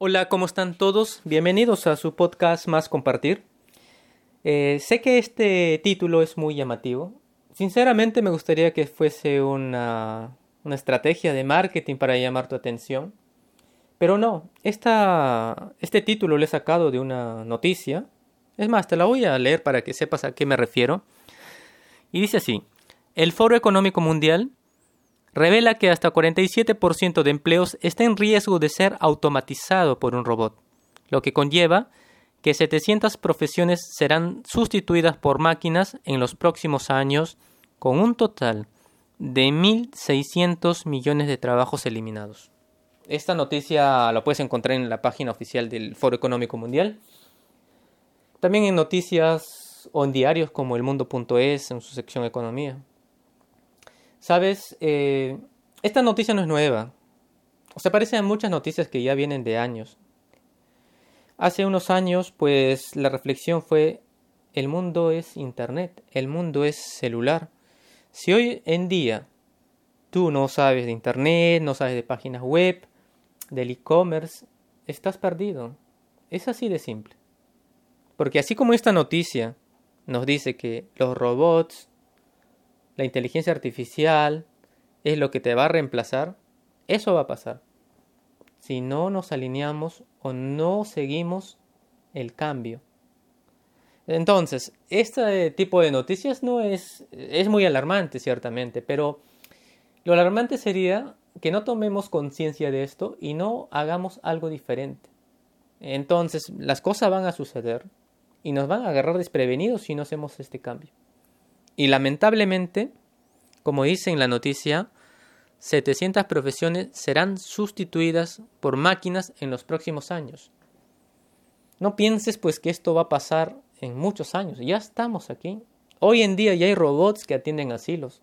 Hola, ¿cómo están todos? Bienvenidos a su podcast Más Compartir. Eh, sé que este título es muy llamativo. Sinceramente me gustaría que fuese una, una estrategia de marketing para llamar tu atención. Pero no, esta, este título lo he sacado de una noticia. Es más, te la voy a leer para que sepas a qué me refiero. Y dice así, el Foro Económico Mundial revela que hasta 47% de empleos está en riesgo de ser automatizado por un robot, lo que conlleva que 700 profesiones serán sustituidas por máquinas en los próximos años, con un total de 1.600 millones de trabajos eliminados. Esta noticia la puedes encontrar en la página oficial del Foro Económico Mundial. También en noticias o en diarios como el mundo.es en su sección Economía. Sabes, eh, esta noticia no es nueva. O se parece a muchas noticias que ya vienen de años. Hace unos años, pues la reflexión fue, el mundo es Internet, el mundo es celular. Si hoy en día tú no sabes de Internet, no sabes de páginas web, del e-commerce, estás perdido. Es así de simple. Porque así como esta noticia nos dice que los robots, la inteligencia artificial es lo que te va a reemplazar, eso va a pasar. Si no nos alineamos o no seguimos el cambio. Entonces, este tipo de noticias no es, es muy alarmante, ciertamente, pero lo alarmante sería que no tomemos conciencia de esto y no hagamos algo diferente. Entonces, las cosas van a suceder y nos van a agarrar desprevenidos si no hacemos este cambio. Y lamentablemente, como dice en la noticia, 700 profesiones serán sustituidas por máquinas en los próximos años. No pienses pues que esto va a pasar en muchos años, ya estamos aquí. Hoy en día ya hay robots que atienden asilos.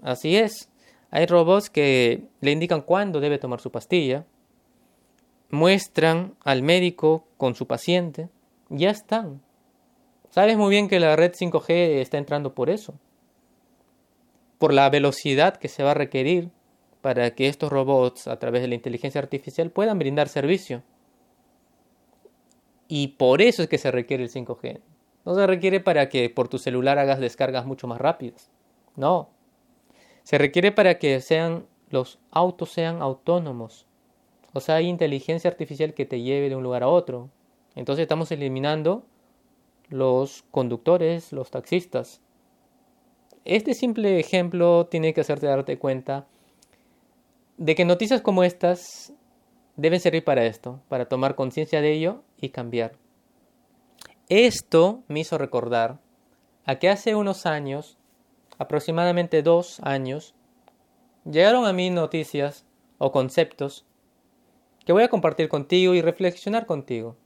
Así es, hay robots que le indican cuándo debe tomar su pastilla, muestran al médico con su paciente, ya están. Sabes muy bien que la red 5G está entrando por eso, por la velocidad que se va a requerir para que estos robots, a través de la inteligencia artificial, puedan brindar servicio. Y por eso es que se requiere el 5G. No se requiere para que por tu celular hagas descargas mucho más rápidas. No. Se requiere para que sean los autos sean autónomos. O sea, hay inteligencia artificial que te lleve de un lugar a otro, entonces estamos eliminando los conductores, los taxistas. Este simple ejemplo tiene que hacerte darte cuenta de que noticias como estas deben servir para esto, para tomar conciencia de ello y cambiar. Esto me hizo recordar a que hace unos años, aproximadamente dos años, llegaron a mí noticias o conceptos que voy a compartir contigo y reflexionar contigo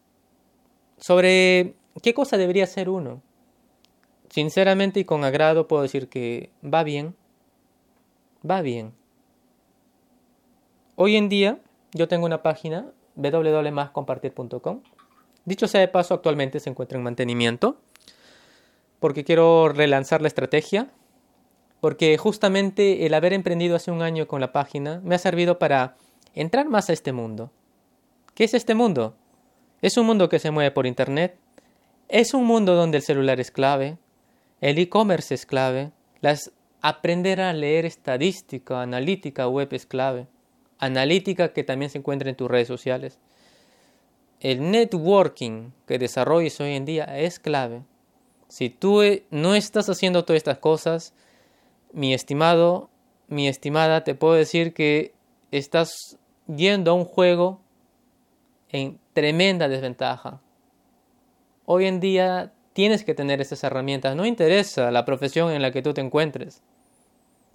sobre qué cosa debería ser uno. Sinceramente y con agrado puedo decir que va bien, va bien. Hoy en día yo tengo una página www.mascompartir.com. Dicho sea de paso, actualmente se encuentra en mantenimiento porque quiero relanzar la estrategia, porque justamente el haber emprendido hace un año con la página me ha servido para entrar más a este mundo. ¿Qué es este mundo? Es un mundo que se mueve por Internet. Es un mundo donde el celular es clave. El e-commerce es clave. Las, aprender a leer estadística, analítica web es clave. Analítica que también se encuentra en tus redes sociales. El networking que desarrolles hoy en día es clave. Si tú eh, no estás haciendo todas estas cosas, mi estimado, mi estimada, te puedo decir que estás yendo a un juego en tremenda desventaja. Hoy en día tienes que tener esas herramientas, no interesa la profesión en la que tú te encuentres.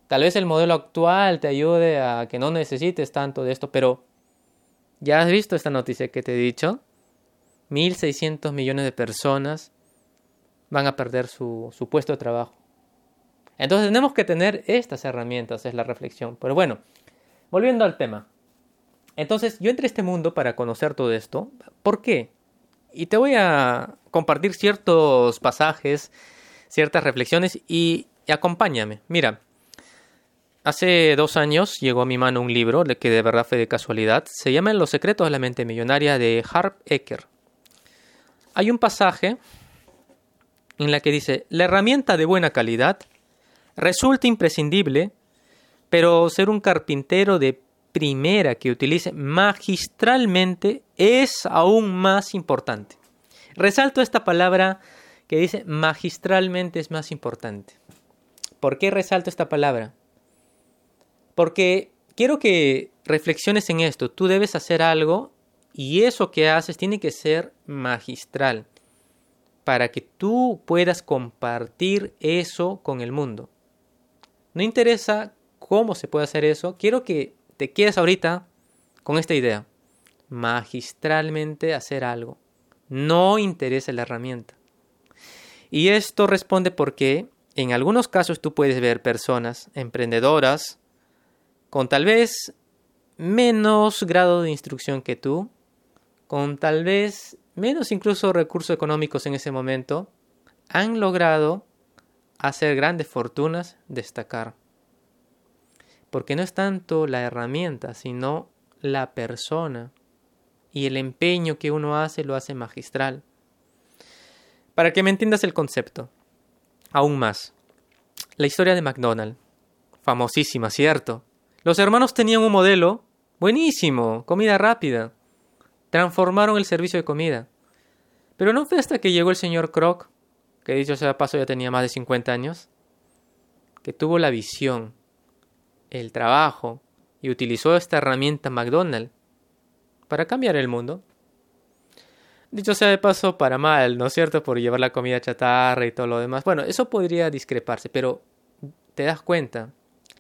Tal vez el modelo actual te ayude a que no necesites tanto de esto, pero ¿ya has visto esta noticia que te he dicho? 1.600 millones de personas van a perder su, su puesto de trabajo. Entonces tenemos que tener estas herramientas, es la reflexión. Pero bueno, volviendo al tema. Entonces yo entré a este mundo para conocer todo esto. ¿Por qué? Y te voy a compartir ciertos pasajes, ciertas reflexiones y, acompáñame. Mira, Hace dos años llegó a mi mano un libro que de verdad fue de casualidad. Se llama Los secretos de la mente millonaria de Harp Ecker. Hay un pasaje en la que dice, la herramienta de buena calidad resulta imprescindible, pero ser un carpintero de primera que utilice magistralmente es aún más importante. Resalto esta palabra que dice magistralmente es más importante. ¿Por qué resalto esta palabra? Porque quiero que reflexiones en esto. Tú debes hacer algo y eso que haces tiene que ser magistral para que tú puedas compartir eso con el mundo. No interesa cómo se puede hacer eso, quiero que te quedes ahorita con esta idea. Magistralmente hacer algo. No interesa la herramienta. Y esto responde porque en algunos casos tú puedes ver personas emprendedoras con tal vez menos grado de instrucción que tú, con tal vez menos incluso recursos económicos en ese momento, han logrado hacer grandes fortunas, destacar. Porque no es tanto la herramienta, sino la persona. Y el empeño que uno hace lo hace magistral. Para que me entiendas el concepto, aún más. La historia de McDonald's. Famosísima, ¿cierto? Los hermanos tenían un modelo buenísimo, comida rápida transformaron el servicio de comida. Pero no fue hasta que llegó el señor Kroc, que dicho sea paso ya tenía más de 50 años, que tuvo la visión, el trabajo y utilizó esta herramienta McDonald's para cambiar el mundo. Dicho sea de paso, para mal, ¿no es cierto? Por llevar la comida chatarra y todo lo demás. Bueno, eso podría discreparse, pero te das cuenta,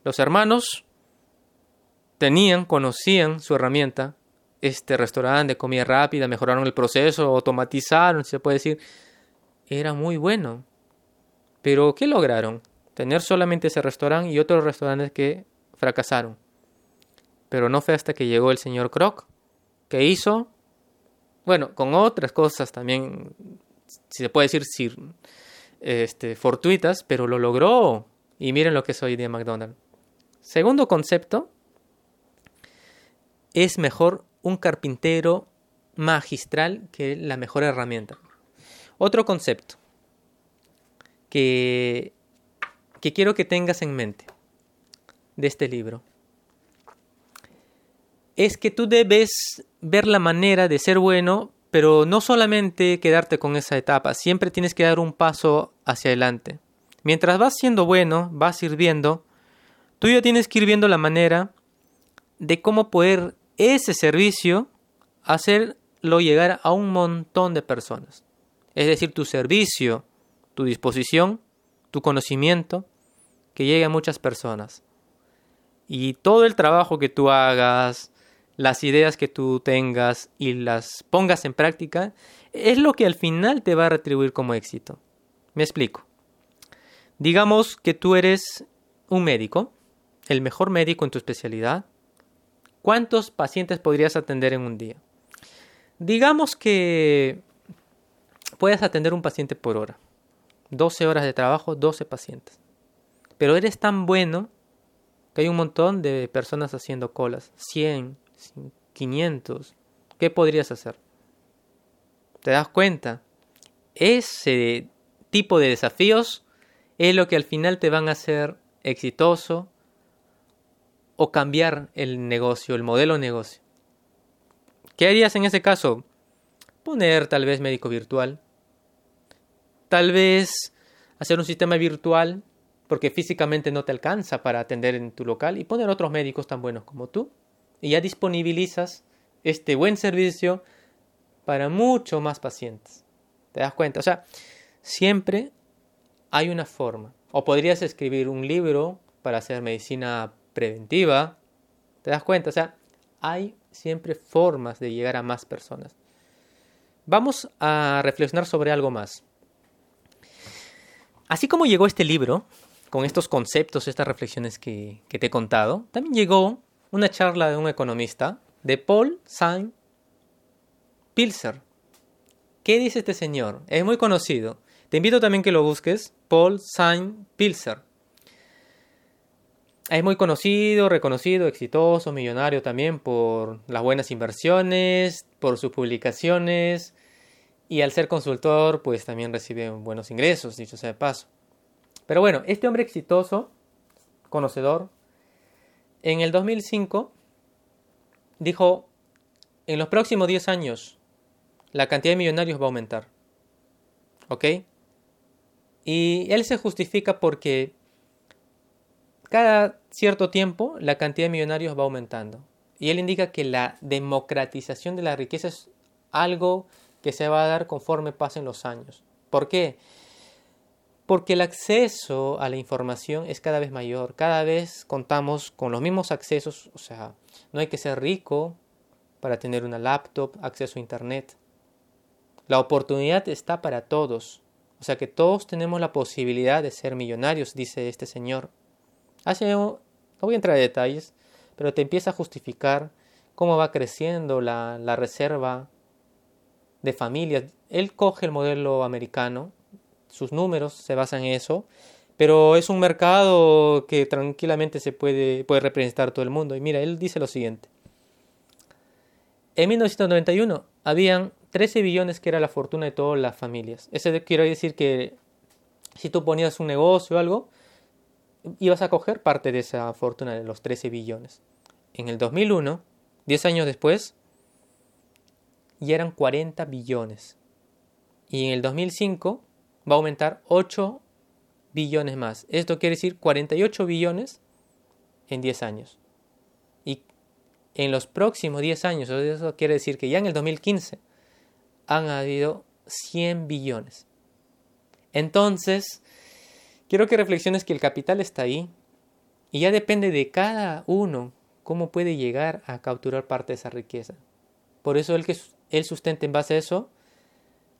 los hermanos tenían, conocían su herramienta, este restaurante de comida rápida, mejoraron el proceso, automatizaron, se puede decir. Era muy bueno. Pero ¿qué lograron? Tener solamente ese restaurante y otros restaurantes que fracasaron. Pero no fue hasta que llegó el señor Kroc que hizo, bueno, con otras cosas también, si se puede decir, este, fortuitas, pero lo logró. Y miren lo que es hoy día McDonald's. Segundo concepto, es mejor un carpintero magistral que la mejor herramienta. Otro concepto que, que quiero que tengas en mente de este libro es que tú debes ver la manera de ser bueno, pero no solamente quedarte con esa etapa, siempre tienes que dar un paso hacia adelante. Mientras vas siendo bueno, vas sirviendo, tú ya tienes que ir viendo la manera de cómo poder ese servicio hacerlo llegar a un montón de personas. Es decir, tu servicio, tu disposición, tu conocimiento, que llegue a muchas personas. Y todo el trabajo que tú hagas, las ideas que tú tengas y las pongas en práctica, es lo que al final te va a retribuir como éxito. Me explico. Digamos que tú eres un médico, el mejor médico en tu especialidad, ¿Cuántos pacientes podrías atender en un día? Digamos que puedes atender un paciente por hora. 12 horas de trabajo, 12 pacientes. Pero eres tan bueno que hay un montón de personas haciendo colas. 100, 500. ¿Qué podrías hacer? ¿Te das cuenta? Ese tipo de desafíos es lo que al final te van a hacer exitoso o cambiar el negocio, el modelo de negocio. ¿Qué harías en ese caso? Poner tal vez médico virtual. Tal vez hacer un sistema virtual porque físicamente no te alcanza para atender en tu local y poner otros médicos tan buenos como tú. Y ya disponibilizas este buen servicio para mucho más pacientes. ¿Te das cuenta? O sea, siempre hay una forma. O podrías escribir un libro para hacer medicina preventiva. ¿Te das cuenta? O sea, hay siempre formas de llegar a más personas. Vamos a reflexionar sobre algo más. Así como llegó este libro, con estos conceptos, estas reflexiones que, te he contado, también llegó una charla de un economista, de Paul Saint Pilser. ¿Qué dice este señor? Es muy conocido. Te invito también que lo busques, Paul Saint Pilser. es muy conocido, reconocido, exitoso, millonario también por las buenas inversiones, por sus publicaciones y al ser consultor pues también recibe buenos ingresos, dicho sea de paso. Pero bueno, este hombre exitoso, conocedor, en el 2005 dijo, en los próximos 10 años la cantidad de millonarios va a aumentar. ¿Ok? Y él se justifica porque cada cierto tiempo la cantidad de millonarios va aumentando. Y él indica que la democratización de la riqueza es algo que se va a dar conforme pasen los años. ¿Por qué? Porque el acceso a la información es cada vez mayor. Cada vez contamos con los mismos accesos. O sea, no hay que ser rico para tener una laptop, acceso a Internet. La oportunidad está para todos. O sea que todos tenemos la posibilidad de ser millonarios, dice este señor. Hace, no voy a entrar en detalles, pero te empieza a justificar cómo va creciendo la, la reserva de familias. Él coge el modelo americano, sus números se basan en eso, pero es un mercado que tranquilamente se puede, puede representar todo el mundo. Y mira, él dice lo siguiente. En 1991 habían 13 billones que era la fortuna de todas las familias. Eso quiere decir que si tú ponías un negocio o algo, ibas a coger parte de esa fortuna de los 13 billones. En el 2001, 10 años después, ya eran 40 billones. Y en el 2005 va a aumentar 8 billones más. Esto quiere decir 48 billones en 10 años. Y en los próximos 10 años, eso quiere decir que ya en el 2015 han habido 100 billones. Entonces, quiero que reflexiones que el capital está ahí y ya depende de cada uno cómo puede llegar a capturar parte de esa riqueza. Por eso él, que, él sustenta en base a eso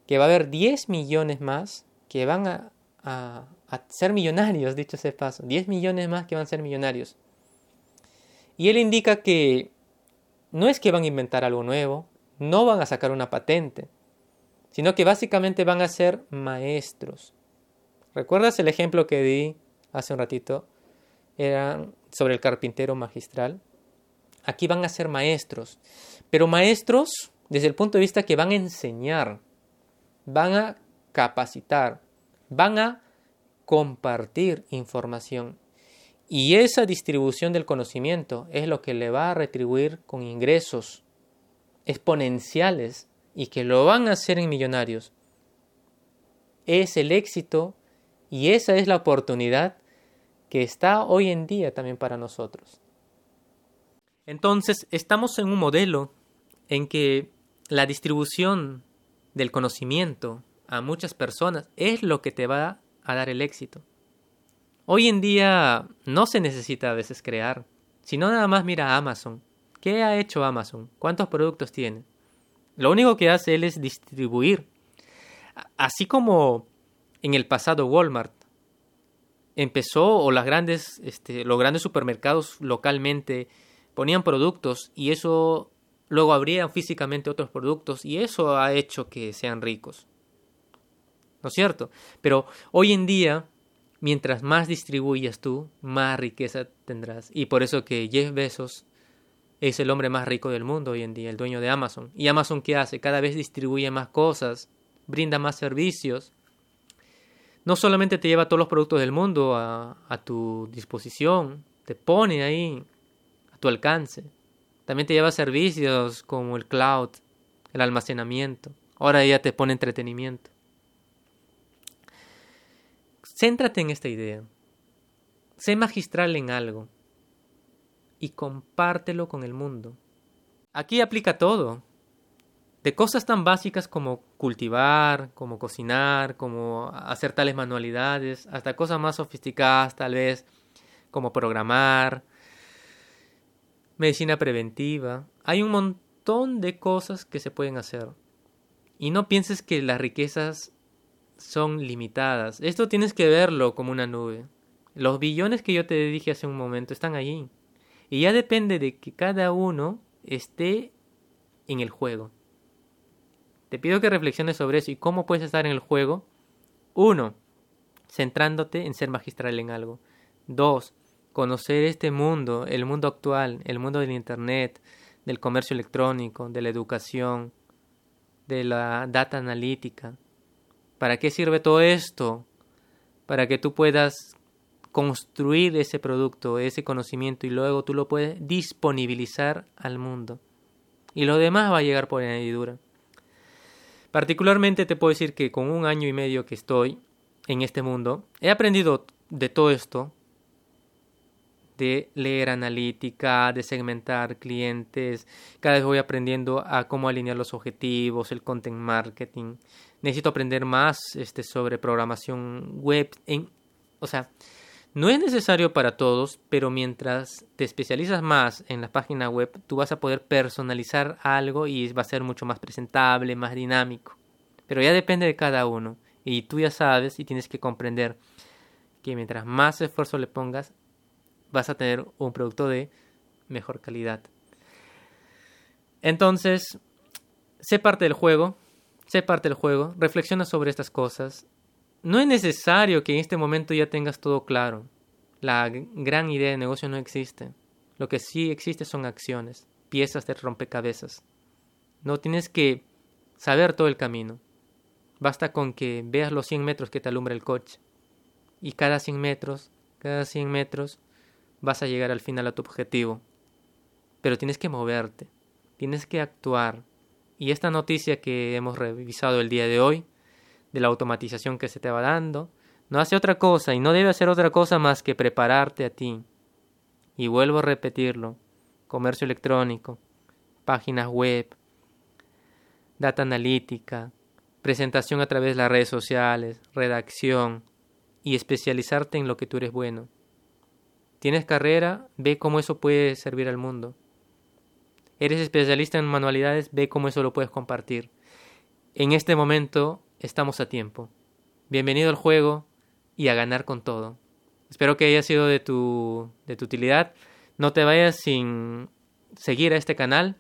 que va a haber 10 millones más que van a, a, a ser millonarios, dicho ese paso. 10 millones más que van a ser millonarios. Y él indica que no es que van a inventar algo nuevo, no van a sacar una patente, sino que básicamente van a ser maestros. ¿Recuerdas el ejemplo que di hace un ratito? Era sobre el carpintero magistral. Aquí van a ser maestros, pero maestros desde el punto de vista que van a enseñar, van a capacitar, van a compartir información. Y esa distribución del conocimiento es lo que le va a retribuir con ingresos exponenciales y que lo van a hacer en millonarios, es el éxito y esa es la oportunidad que está hoy en día también para nosotros. Entonces, estamos en un modelo en que la distribución del conocimiento a muchas personas es lo que te va a dar el éxito. Hoy en día no se necesita a veces crear, sino nada más mira Amazon. ¿Qué ha hecho Amazon? ¿Cuántos productos tiene? Lo único que hace él es distribuir. Así como en el pasado Walmart empezó o grandes, este, los grandes supermercados localmente ponían productos y eso luego abrían físicamente otros productos y eso ha hecho que sean ricos. ¿No es cierto? Pero hoy en día, mientras más distribuyas tú, más riqueza tendrás. Y por eso que Jeff Bezos es el hombre más rico del mundo hoy en día, el dueño de Amazon. ¿Y Amazon qué hace? Cada vez distribuye más cosas, brinda más servicios. No solamente te lleva todos los productos del mundo a, tu disposición, te pone ahí a tu alcance. También te lleva servicios como el cloud, el almacenamiento. Ahora ya te pone entretenimiento. Céntrate en esta idea. Sé magistral en algo y compártelo con el mundo. Aquí aplica todo. De cosas tan básicas como cultivar, como cocinar, como hacer tales manualidades, hasta cosas más sofisticadas tal vez, como programar, medicina preventiva. Hay un montón de cosas que se pueden hacer. Y no pienses que las riquezas son limitadas. Esto tienes que verlo como una nube. Los billones que yo te dije hace un momento están allí. Y ya depende de que cada uno esté en el juego. Te pido que reflexiones sobre eso y cómo puedes estar en el juego. Uno, centrándote en ser magistral en algo. Dos, conocer este mundo, el mundo actual, el mundo del Internet, del comercio electrónico, de la educación, de la data analítica. ¿Para qué sirve todo esto? Para que tú puedas construir ese producto, ese conocimiento y luego tú lo puedes disponibilizar al mundo. Y lo demás va a llegar por añadidura. Particularmente te puedo decir que con un año y medio que estoy en este mundo, he aprendido de todo esto, de leer analítica, de segmentar clientes, cada vez voy aprendiendo a cómo alinear los objetivos, el content marketing. Necesito aprender más este, sobre programación web. En, o sea, no es necesario para todos, pero mientras te especializas más en la página web, tú vas a poder personalizar algo y va a ser mucho más presentable, más dinámico. Pero ya depende de cada uno. Y tú ya sabes y tienes que comprender que mientras más esfuerzo le pongas, vas a tener un producto de mejor calidad. Entonces, sé parte del juego, sé parte del juego, reflexiona sobre estas cosas, no es necesario que en este momento ya tengas todo claro. La gran idea de negocio no existe. Lo que sí existe son acciones, piezas de rompecabezas. No tienes que saber todo el camino. Basta con que veas los 100 metros que te alumbra el coche. Y cada 100 metros, cada 100 metros, vas a llegar al final a tu objetivo. Pero tienes que moverte, tienes que actuar. Y esta noticia que hemos revisado el día de hoy de la automatización que se te va dando, no hace otra cosa y no debe hacer otra cosa más que prepararte a ti. Y vuelvo a repetirlo, comercio electrónico, páginas web, data analítica, presentación a través de las redes sociales, redacción y especializarte en lo que tú eres bueno. ¿Tienes carrera? Ve cómo eso puede servir al mundo. ¿Eres especialista en manualidades? Ve cómo eso lo puedes compartir. En este momento estamos a tiempo. Bienvenido al juego y a ganar con todo. Espero que haya sido de tu, de tu utilidad. No te vayas sin seguir a este canal,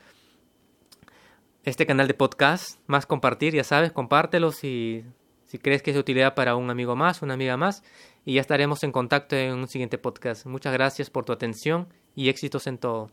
este canal de podcast, más compartir, ya sabes, compártelo si, si crees que es de utilidad para un amigo más, una amiga más, y ya estaremos en contacto en un siguiente podcast. Muchas gracias por tu atención y éxitos en todo.